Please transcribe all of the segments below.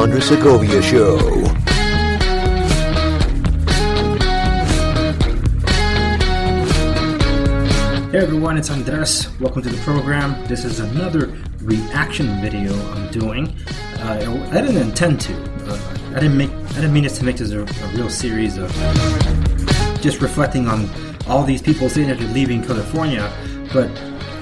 Andres Segovia Show. Hey everyone, it's Andres. Welcome to the program. This is another reaction video I'm doing. Uh, I didn't intend to. Uh, I didn't make. I didn't mean it to make this a, a real series of just reflecting on all these people saying that they're leaving California, but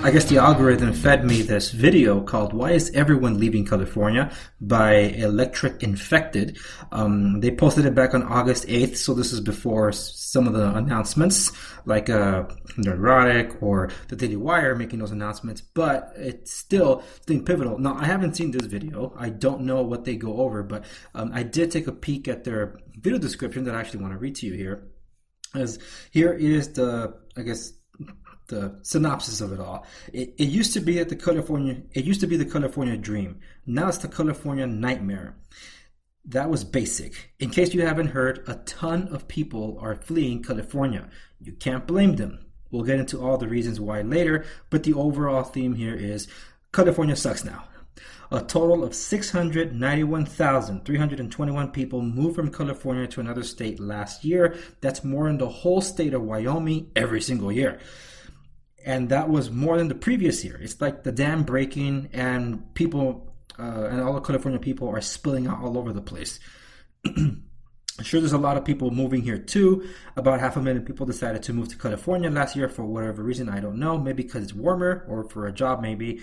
I guess the algorithm fed me this video called "Why Is Everyone Leaving California" by Electric Infected. Um, they posted it back on August eighth, so this is before some of the announcements, like uh, Nerdrotic or the Daily Wire making those announcements. But it's still something pivotal. Now, I haven't seen this video. I don't know what they go over, but um, I did take a peek at their video description that I actually want to read to you here. As here is the, I guess the synopsis of it all. It, it used to be that the California, it used to be the California dream. Now it's the California nightmare. That was basic. In case you haven't heard, a ton of people are fleeing California. You can't blame them. We'll get into all the reasons why later, but the overall theme here is California sucks now. A total of 691,321 people moved from California to another state last year. That's more than the whole state of Wyoming every single year and that was more than the previous year. It's like the dam breaking, and people uh, and all the California people are spilling out all over the place. I'm sure, there's a lot of people moving here too. About half a million people decided to move to California last year for whatever reason. I don't know. Maybe because it's warmer or for a job, maybe.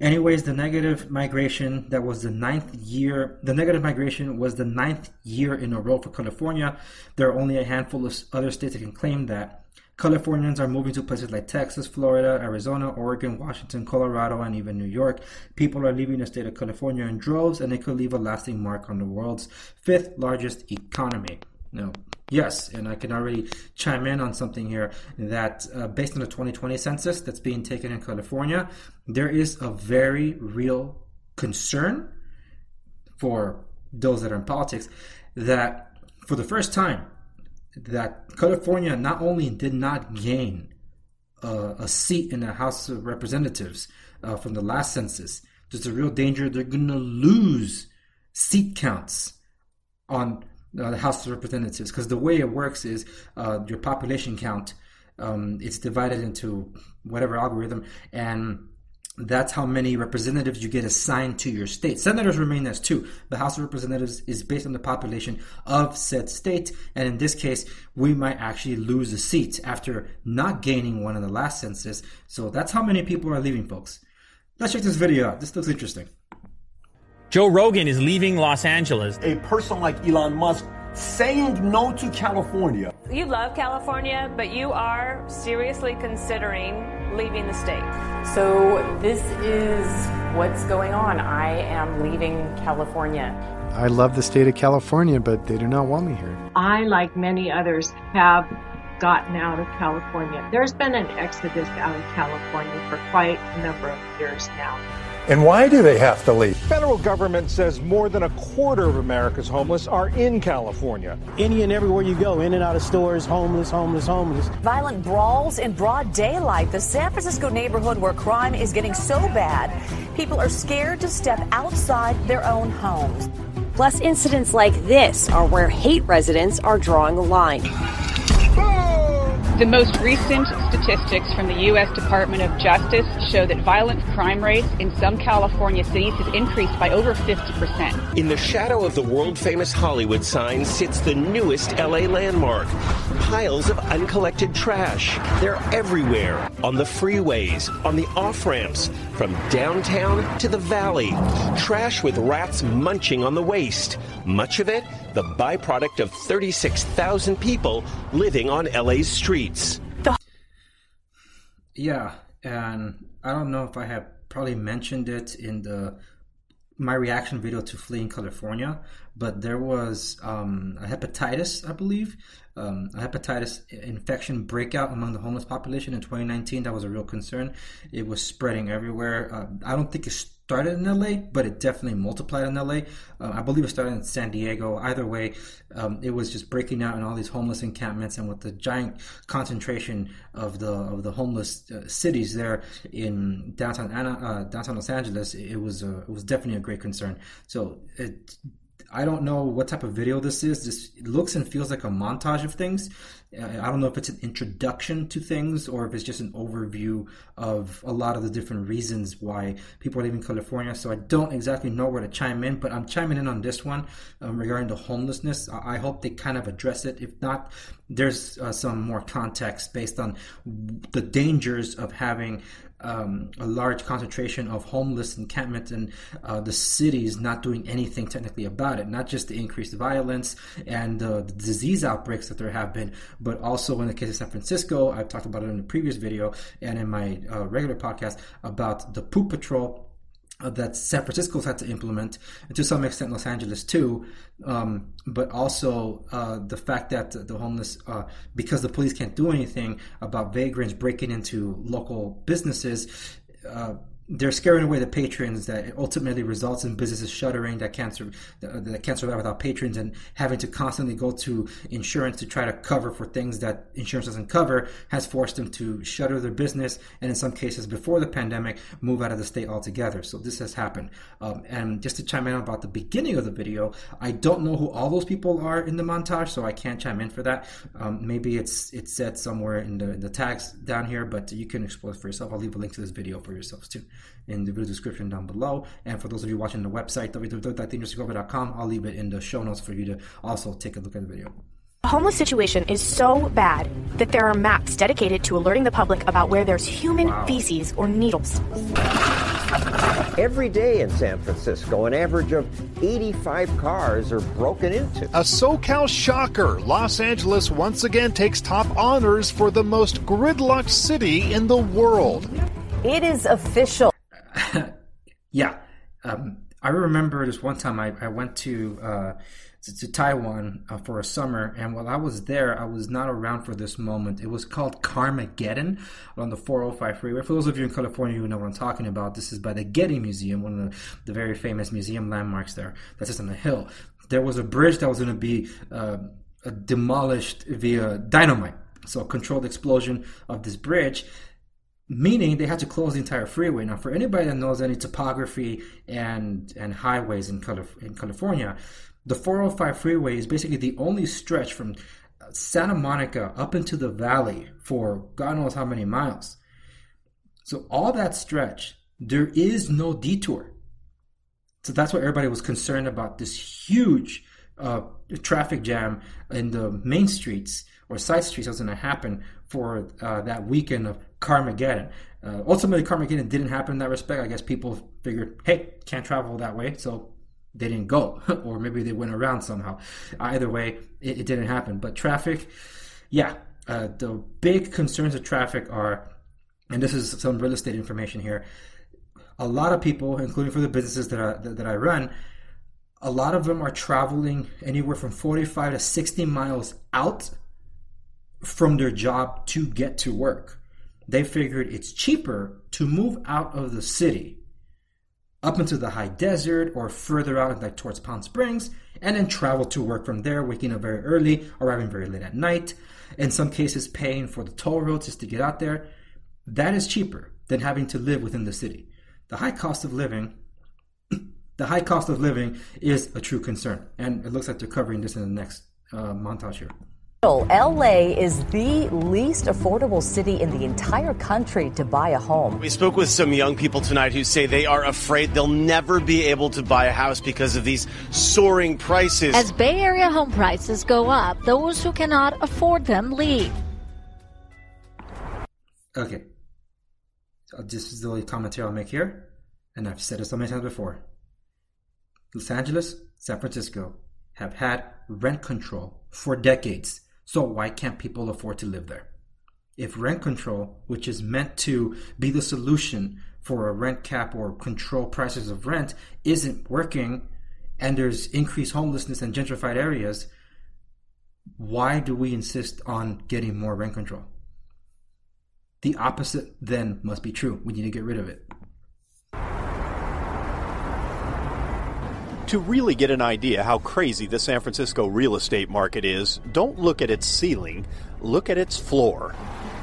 Anyways, the negative migration that was the ninth year. The negative migration was the ninth year in a row for California. There are only a handful of other states that can claim that. Californians are moving to places like Texas, Florida, Arizona, Oregon, Washington, Colorado, and even New York. People are leaving the state of California in droves, and they could leave a lasting mark on the world's fifth largest economy. No, yes, and I can already chime in on something here that uh, based on the 2020 census that's being taken in California, there is a very real concern for those that are in politics that for the first time that California not only did not gain uh, a seat in the House of Representatives uh, from the last census, there's a real danger they're going to lose seat counts on uh, the House of Representatives because the way it works is uh, your population count um, it's divided into whatever algorithm and that's how many representatives you get assigned to your state. Senators remain as two. The House of Representatives is based on the population of said state, and in this case, we might actually lose a seat after not gaining one in the last census. So that's how many people are leaving, folks. Let's check this video out. This looks interesting. Joe Rogan is leaving Los Angeles. A person like Elon Musk saying no to California. You love California, but you are seriously considering leaving the state. So, this is what's going on. I am leaving California. I love the state of California, but they do not want me here. I, like many others, have gotten out of California. There's been an exodus out of California for quite a number of years now. And why do they have to leave? Federal government says more than a quarter of America's homeless are in California. Any and everywhere you go, in and out of stores, homeless, homeless, homeless. Violent brawls in broad daylight. The San Francisco neighborhood where crime is getting so bad, people are scared to step outside their own homes. Plus, incidents like this are where hate residents are drawing a line. The most recent statistics from the U.S. Department of Justice show that violent crime rates in some California cities has increased by over 50%. In the shadow of the world famous Hollywood sign sits the newest LA landmark piles of uncollected trash. They're everywhere on the freeways, on the off ramps, from downtown to the valley. Trash with rats munching on the waste. Much of it the byproduct of 36,000 people living on LA's streets. Yeah, and I don't know if I have probably mentioned it in the my reaction video to fleeing California, but there was um, a hepatitis, I believe, um, a hepatitis infection breakout among the homeless population in 2019. That was a real concern. It was spreading everywhere. Uh, I don't think it started in LA, but it definitely multiplied in LA. Uh, I believe it started in San Diego. Either way, um, it was just breaking out in all these homeless encampments, and with the giant concentration of the of the homeless uh, cities there in downtown uh, downtown Los Angeles, it was it was definitely a great concern. So it I don't know what type of video this is. This looks and feels like a montage of things. Uh, I don't know if it's an introduction to things or if it's just an overview of a lot of the different reasons why people are leaving California. So I don't exactly know where to chime in, but I'm chiming in on this one um, regarding the homelessness. I hope they kind of address it. If not, there's uh, some more context based on the dangers of having um, a large concentration of homeless encampments in uh, the cities not doing anything technically about it. Not just the increased violence and uh, the disease outbreaks that there have been, but also in the case of San Francisco, I've talked about it in the previous video and in my uh, regular podcast about the poop patrol that San Francisco's had to implement, and to some extent Los Angeles too. Um, but also uh, the fact that the homeless, uh, because the police can't do anything about vagrants breaking into local businesses, uh, they're scaring away the patrons that ultimately results in businesses shuttering that can't that can't survive without patrons and having to constantly go to insurance to try to cover for things that insurance doesn't cover has forced them to shutter their business and in some cases before the pandemic move out of the state altogether. So this has happened. Um, and just to chime in about the beginning of the video I don't know who all those people are in the montage so I can't chime in for that. Um, maybe it's it's said somewhere in the, in the tags down here but you can explore it for yourself. I'll leave a link to this video for yourselves too in the video description down below. And for those of you watching the website, www.TheAndresSegovia.com, I'll leave it in the show notes for you to also take a look at the video. The homeless situation is so bad that there are maps dedicated to alerting the public about where there's human wow. feces or needles. Every day in San Francisco, an average of 85 cars are broken into. A SoCal shocker. Los Angeles once again takes top honors for the most gridlocked city in the world. It is official. yeah. Um, I remember this one time I, I went to, uh, to, to Taiwan uh, for a summer, and while I was there, I was not around for this moment. It was called Carmageddon on the 405 freeway. For those of you in California who know what I'm talking about, this is by the Getty Museum, one of the, the very famous museum landmarks there. That's just on the hill. There was a bridge that was going to be uh, demolished via dynamite. So a controlled explosion of this bridge meaning they had to close the entire freeway. Now, for anybody that knows any topography and and highways in, in California, the 405 freeway is basically the only stretch from Santa Monica up into the valley for God knows how many miles. So all that stretch, there is no detour. So that's why everybody was concerned about this huge uh, traffic jam in the main streets or side streets that was going to happen for uh, that weekend of Carmageddon. Uh, ultimately, Carmageddon didn't happen in that respect. I guess people figured, hey, can't travel that way, so they didn't go, or maybe they went around somehow. Either way, it, it didn't happen. But traffic, yeah, uh, the big concerns of traffic are, and this is some real estate information here. A lot of people, including for the businesses that I, that, that I run, a lot of them are traveling anywhere from 45 to 60 miles out from their job to get to work. They figured it's cheaper to move out of the city up into the high desert or further out like towards Palm Springs and then travel to work from there, waking up very early, arriving very late at night, in some cases paying for the toll roads just to get out there. That is cheaper than having to live within the city. The high cost of living the high cost of living is a true concern, and it looks like they're covering this in the next uh, montage here. LA is the least affordable city in the entire country to buy a home. We spoke with some young people tonight who say they are afraid they'll never be able to buy a house because of these soaring prices. As Bay Area home prices go up, those who cannot afford them leave. Okay. So this is the only commentary I'll make here, and I've said it so many times before. Los Angeles, San Francisco have had rent control for decades so why can't people afford to live there? If rent control, which is meant to be the solution for a rent cap or control prices of rent, isn't working and there's increased homelessness in gentrified areas, why do we insist on getting more rent control? The opposite then must be true. We need to get rid of it. To really get an idea how crazy the San Francisco real estate market is, don't look at its ceiling, look at its floor.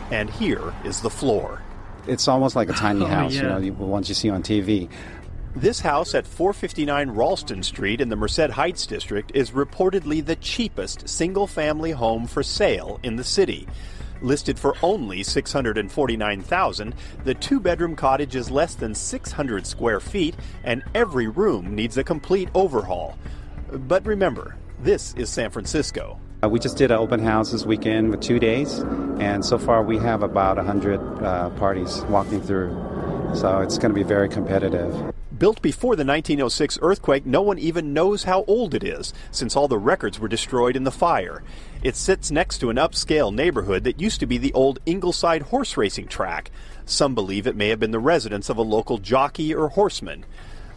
And here is the floor. It's almost like a tiny oh, house, yeah. you know, the ones you see on TV. This house at 459 Ralston Street in the Merced Heights district is reportedly the cheapest single family home for sale in the city. Listed for only 649,000, the two-bedroom cottage is less than 600 square feet and every room needs a complete overhaul. But remember, this is San Francisco. Uh, we just did an open house this weekend with two days, and so far we have about 100 uh, parties walking through. So it's going to be very competitive. Built before the 1906 earthquake, no one even knows how old it is, since all the records were destroyed in the fire. It sits next to an upscale neighborhood that used to be the old Ingleside horse racing track. Some believe it may have been the residence of a local jockey or horseman.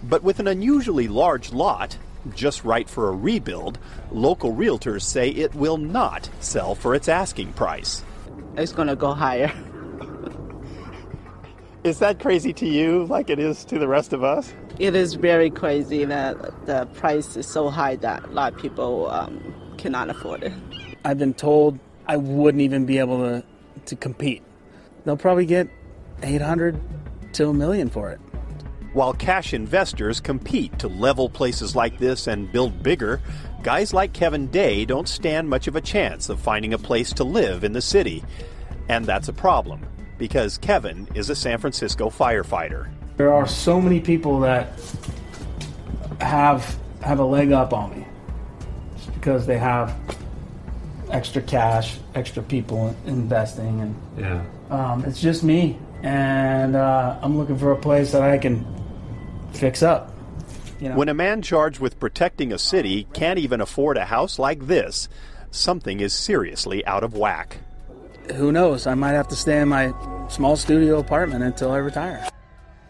But with an unusually large lot, just right for a rebuild, local realtors say it will not sell for its asking price. It's going to go higher. Is that crazy to you like it is to the rest of us? It is very crazy that the price is so high that a lot of people um, cannot afford it. I've been told I wouldn't even be able to, to compete. They'll probably get 800 to a million for it. While cash investors compete to level places like this and build bigger, guys like Kevin Day don't stand much of a chance of finding a place to live in the city. And that's a problem because Kevin is a San Francisco firefighter. There are so many people that have have a leg up on me just because they have extra cash, extra people investing, and yeah, um, it's just me, and uh, I'm looking for a place that I can fix up. You know? When a man charged with protecting a city can't even afford a house like this, something is seriously out of whack who knows? I might have to stay in my small studio apartment until I retire.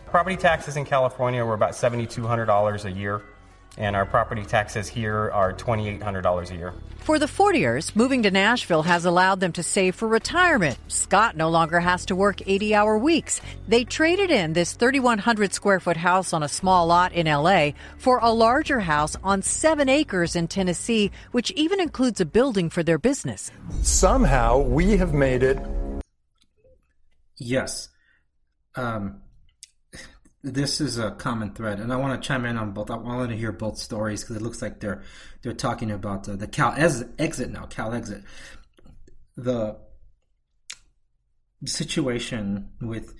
Property taxes in California were about $7,200 a year, and our property taxes here are $2,800 a year. For the 40ers, moving to Nashville has allowed them to save for retirement. Scott no longer has to work 80 hour weeks. They traded in this 3,100 square foot house on a small lot in LA for a larger house on seven acres in Tennessee, which even includes a building for their business. Somehow we have made it. Yes. Um, this is a common thread, and I want to chime in on both. I want to hear both stories because it looks like they're they're talking about uh, the Cal exit now. Cal exit, the situation with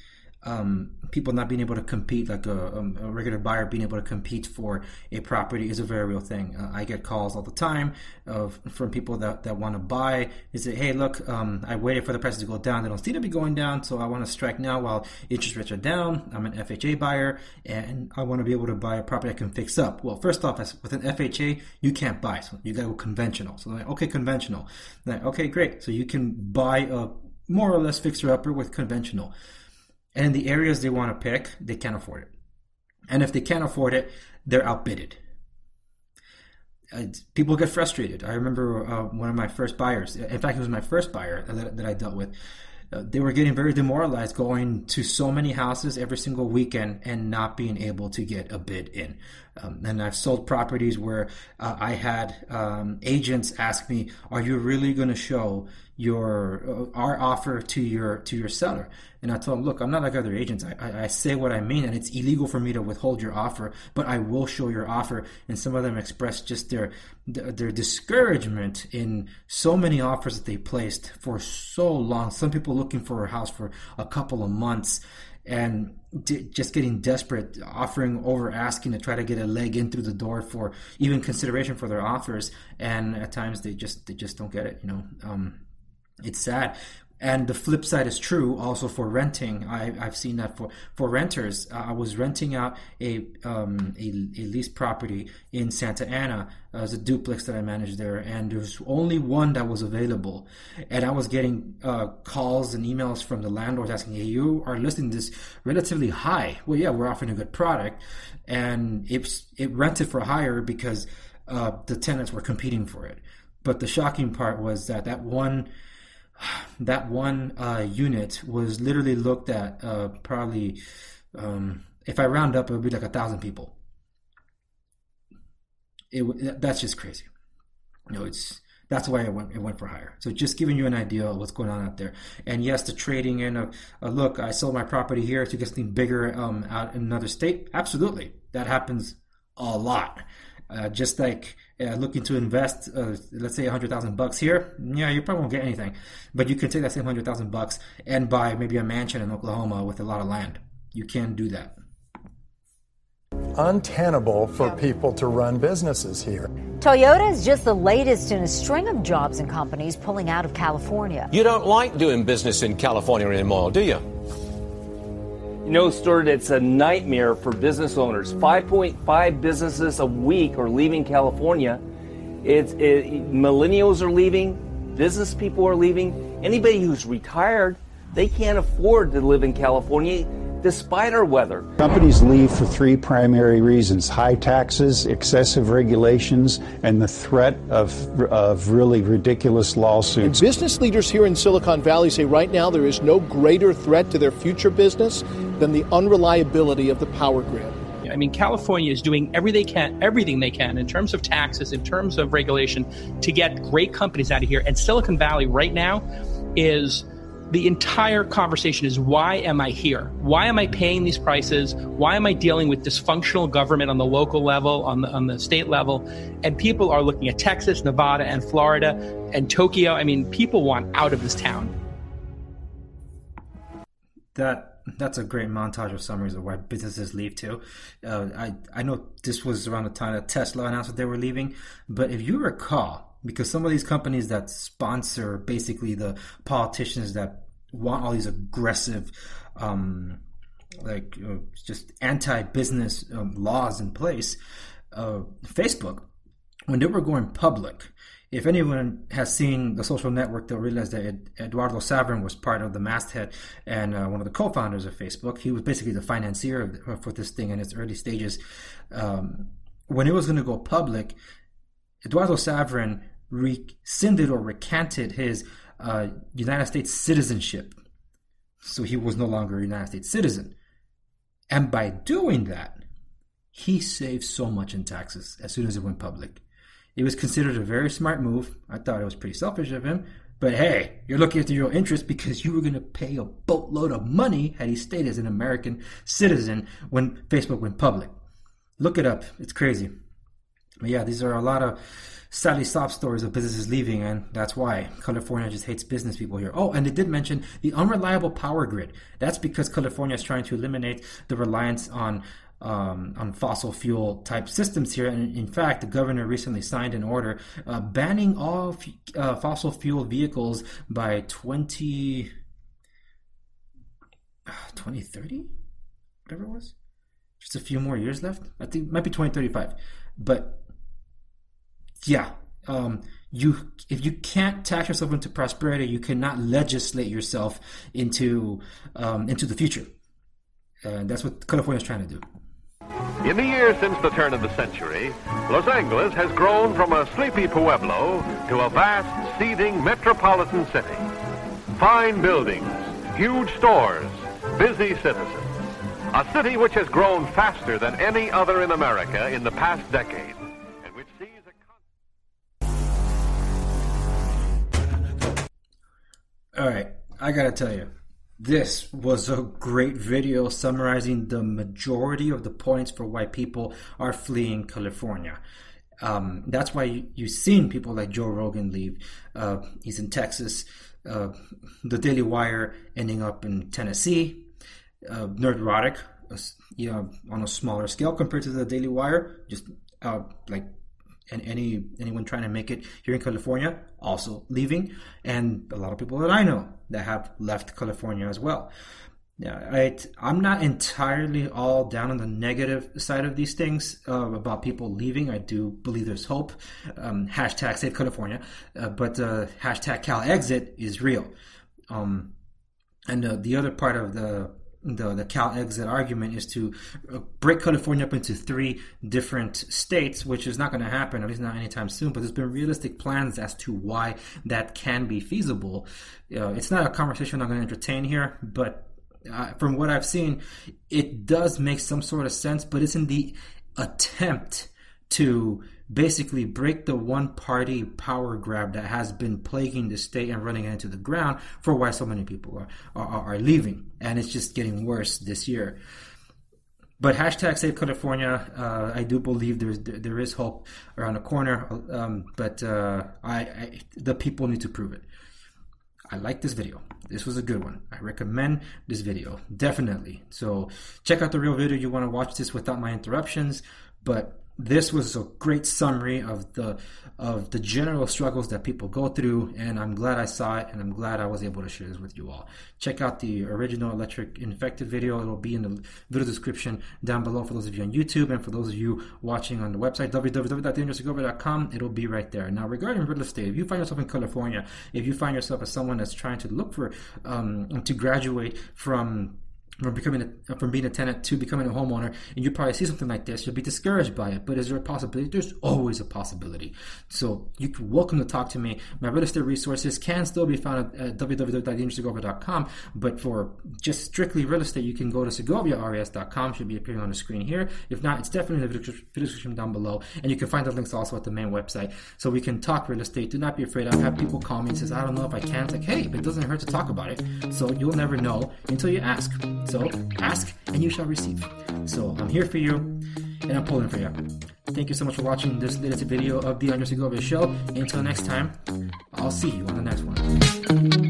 um, people not being able to compete, like a, a, regular buyer being able to compete for a property, is a very real thing. Uh, I get calls all the time of from people that, that want to buy. They say, "Hey, look, um, I waited for the prices to go down. They don't seem to be going down, so I want to strike now while interest rates are down. I'm an FHA buyer, and I want to be able to buy a property I can fix up." Well, first off, with an FHA, you can't buy, so you got to go conventional. So, like, okay, conventional. Like, okay, great. So you can buy a more or less fixer upper with conventional and the areas they want to pick, they can't afford it. And if they can't afford it, they're outbidded. Uh, people get frustrated. I remember uh, one of my first buyers. In fact, it was my first buyer that, that I dealt with. Uh, they were getting very demoralized going to so many houses every single weekend and not being able to get a bid in. Um, and I've sold properties where uh, I had um, agents ask me, "Are you really going to show your uh, our offer to your to your seller?" And I told them, "Look, I'm not like other agents. I, I, I, say what I mean, and it's illegal for me to withhold your offer, but I will show your offer." And some of them expressed just their their discouragement in so many offers that they placed for so long. Some people looking for a house for a couple of months and just getting desperate, offering over asking to try to get a leg in through the door for even consideration for their offers, and at times they just they just don't get it. You know, um, it's sad and the flip side is true also for renting. I, have seen that for for renters. Uh, I was renting out a, um, a, a leased property in Santa Ana as a duplex that I managed there, and there was only one that was available, and I was getting uh, calls and emails from the landlords asking, "Hey, you are listing this relatively high." Well, yeah, we're offering a good product, and it's it rented for higher because uh, the tenants were competing for it. But the shocking part was that that one that one uh, unit was literally looked at uh, probably um, if I round up, it would be like a thousand people. It that's just crazy. You know, it's that's why it went it went for higher. So just giving you an idea of what's going on out there. And yes, the trading in of uh, look, I sold my property here to get something bigger um, out in another state. Absolutely, That happens a lot. Uh, just like uh, looking to invest, uh, let's say a hundred thousand bucks here, yeah, you probably won't get anything. But you can take that same hundred thousand bucks and buy maybe a mansion in Oklahoma with a lot of land. You can do that. Untenable for people to run businesses here. Toyota is just the latest in a string of jobs and companies pulling out of California. You don't like doing business in California anymore, do you? You know, Stuart, it's a nightmare for business owners. 5.5 businesses a week are leaving California. It's it, millennials are leaving, business people are leaving. Anybody who's retired, they can't afford to live in California despite our weather. Companies leave for three primary reasons high taxes, excessive regulations, and the threat of, of really ridiculous lawsuits. And business leaders here in Silicon Valley say right now there is no greater threat to their future business than the unreliability of the power grid. I mean, California is doing everything they can, everything they can in terms of taxes, in terms of regulation, to get great companies out of here. And Silicon Valley right now is the entire conversation is why am I here? Why am I paying these prices? Why am I dealing with dysfunctional government on the local level, on the, on the state level? And people are looking at Texas, Nevada, and Florida, and Tokyo. I mean, people want out of this town. That that's a great montage of summaries of why businesses leave too. Uh, I I know this was around the time that Tesla announced that they were leaving, but if you recall, because some of these companies that sponsor basically the politicians that want all these aggressive, um, like uh, just anti-business um, laws in place, uh, Facebook, when they were going public, if anyone has seen the social network, they'll realize that Eduardo Saverin was part of the masthead and uh, one of the co-founders of Facebook. He was basically the financier the, for this thing in its early stages. Um, when it was going to go public, Eduardo Saverin rescinded or recanted his uh, United States citizenship. So he was no longer a United States citizen. And by doing that, he saved so much in taxes as soon as it went public. It was considered a very smart move. I thought it was pretty selfish of him. But hey, you're looking after your interest because you were going to pay a boatload of money had he stayed as an American citizen when Facebook went public. Look it up. It's crazy. But yeah, these are a lot of sadly sob stories of businesses leaving, and that's why California just hates business people here. Oh, and they did mention the unreliable power grid. That's because California is trying to eliminate the reliance on um, on fossil fuel type systems here. And in fact, the governor recently signed an order uh, banning all f- uh, fossil fuel vehicles by 20, 2030, whatever it was. Just a few more years left. I think might be 2035. But yeah, um, you if you can't tax yourself into prosperity, you cannot legislate yourself into um, into the future. And that's what California is trying to do. In the years since the turn of the century, Los Angeles has grown from a sleepy pueblo to a vast, seething metropolitan city. Fine buildings, huge stores, busy citizens. A city which has grown faster than any other in America in the past decade. And which sees a... All right, I gotta tell you, this was a great video summarizing the majority of the points for why people are fleeing California. Um, that's why you, you've seen people like Joe Rogan leave. Uh, he's in Texas. Uh, the Daily Wire ending up in Tennessee. Uh, Nerdrotic, you know, on a smaller scale compared to the Daily Wire, just uh, like and any anyone trying to make it here in California also leaving, and a lot of people that I know that have left California as well. Yeah, I, I'm not entirely all down on the negative side of these things uh, about people leaving. I do believe there's hope. Um, hashtag Save California, uh, but uh, hashtag Cal Exit is real. Um, and uh, the other part of the the the Cal exit argument is to uh, break California up into three different states, which is not going to happen, at least not anytime soon. But there's been realistic plans as to why that can be feasible. Uh, it's not a conversation I'm going to entertain here, but uh, from what I've seen, it does make some sort of sense. But it's in the attempt to basically break the one party power grab that has been plaguing the state and running it into the ground for why so many people are, are, are leaving. And it's just getting worse this year. but hashtag Save California. Uh, I do believe there's there, there is hope around the corner, um, but uh, I, I the people need to prove it. I like this video. This was a good one. I recommend this video definitely. So check out the real video. You want to watch this without my interruptions, but this was a great summary of the of the general struggles that people go through and i'm glad i saw it and i'm glad i was able to share this with you all. Check out the original electric infected video. It'll be in the video description down below for those of you on youtube and for those of you watching on the website www.TheAndresSegovia.com it'll be right there. Now regarding real estate if you find yourself in california if you find yourself as someone that's trying to look for um, to graduate from from becoming a, from being a tenant to becoming a homeowner, and you probably see something like this, you'll be discouraged by it. But is there a possibility? There's always a possibility. So you can welcome to talk to me. My real estate resources can still be found at, at. But for just strictly real estate, you can go to segoviares.com. Should be appearing on the screen here. If not, it's definitely in the video description down below, and you can find the links also at the main website. So we can talk real estate. Do not be afraid. I've had people call me and says, "I don't know if I can." It's like, hey, it doesn't hurt to talk about it. So you'll never know until you ask. So ask and you shall receive. So I'm here for you and I'm pulling for you. Thank you so much for watching this latest video of the Andres Segovia Show. Until next time, I'll see you on the next one.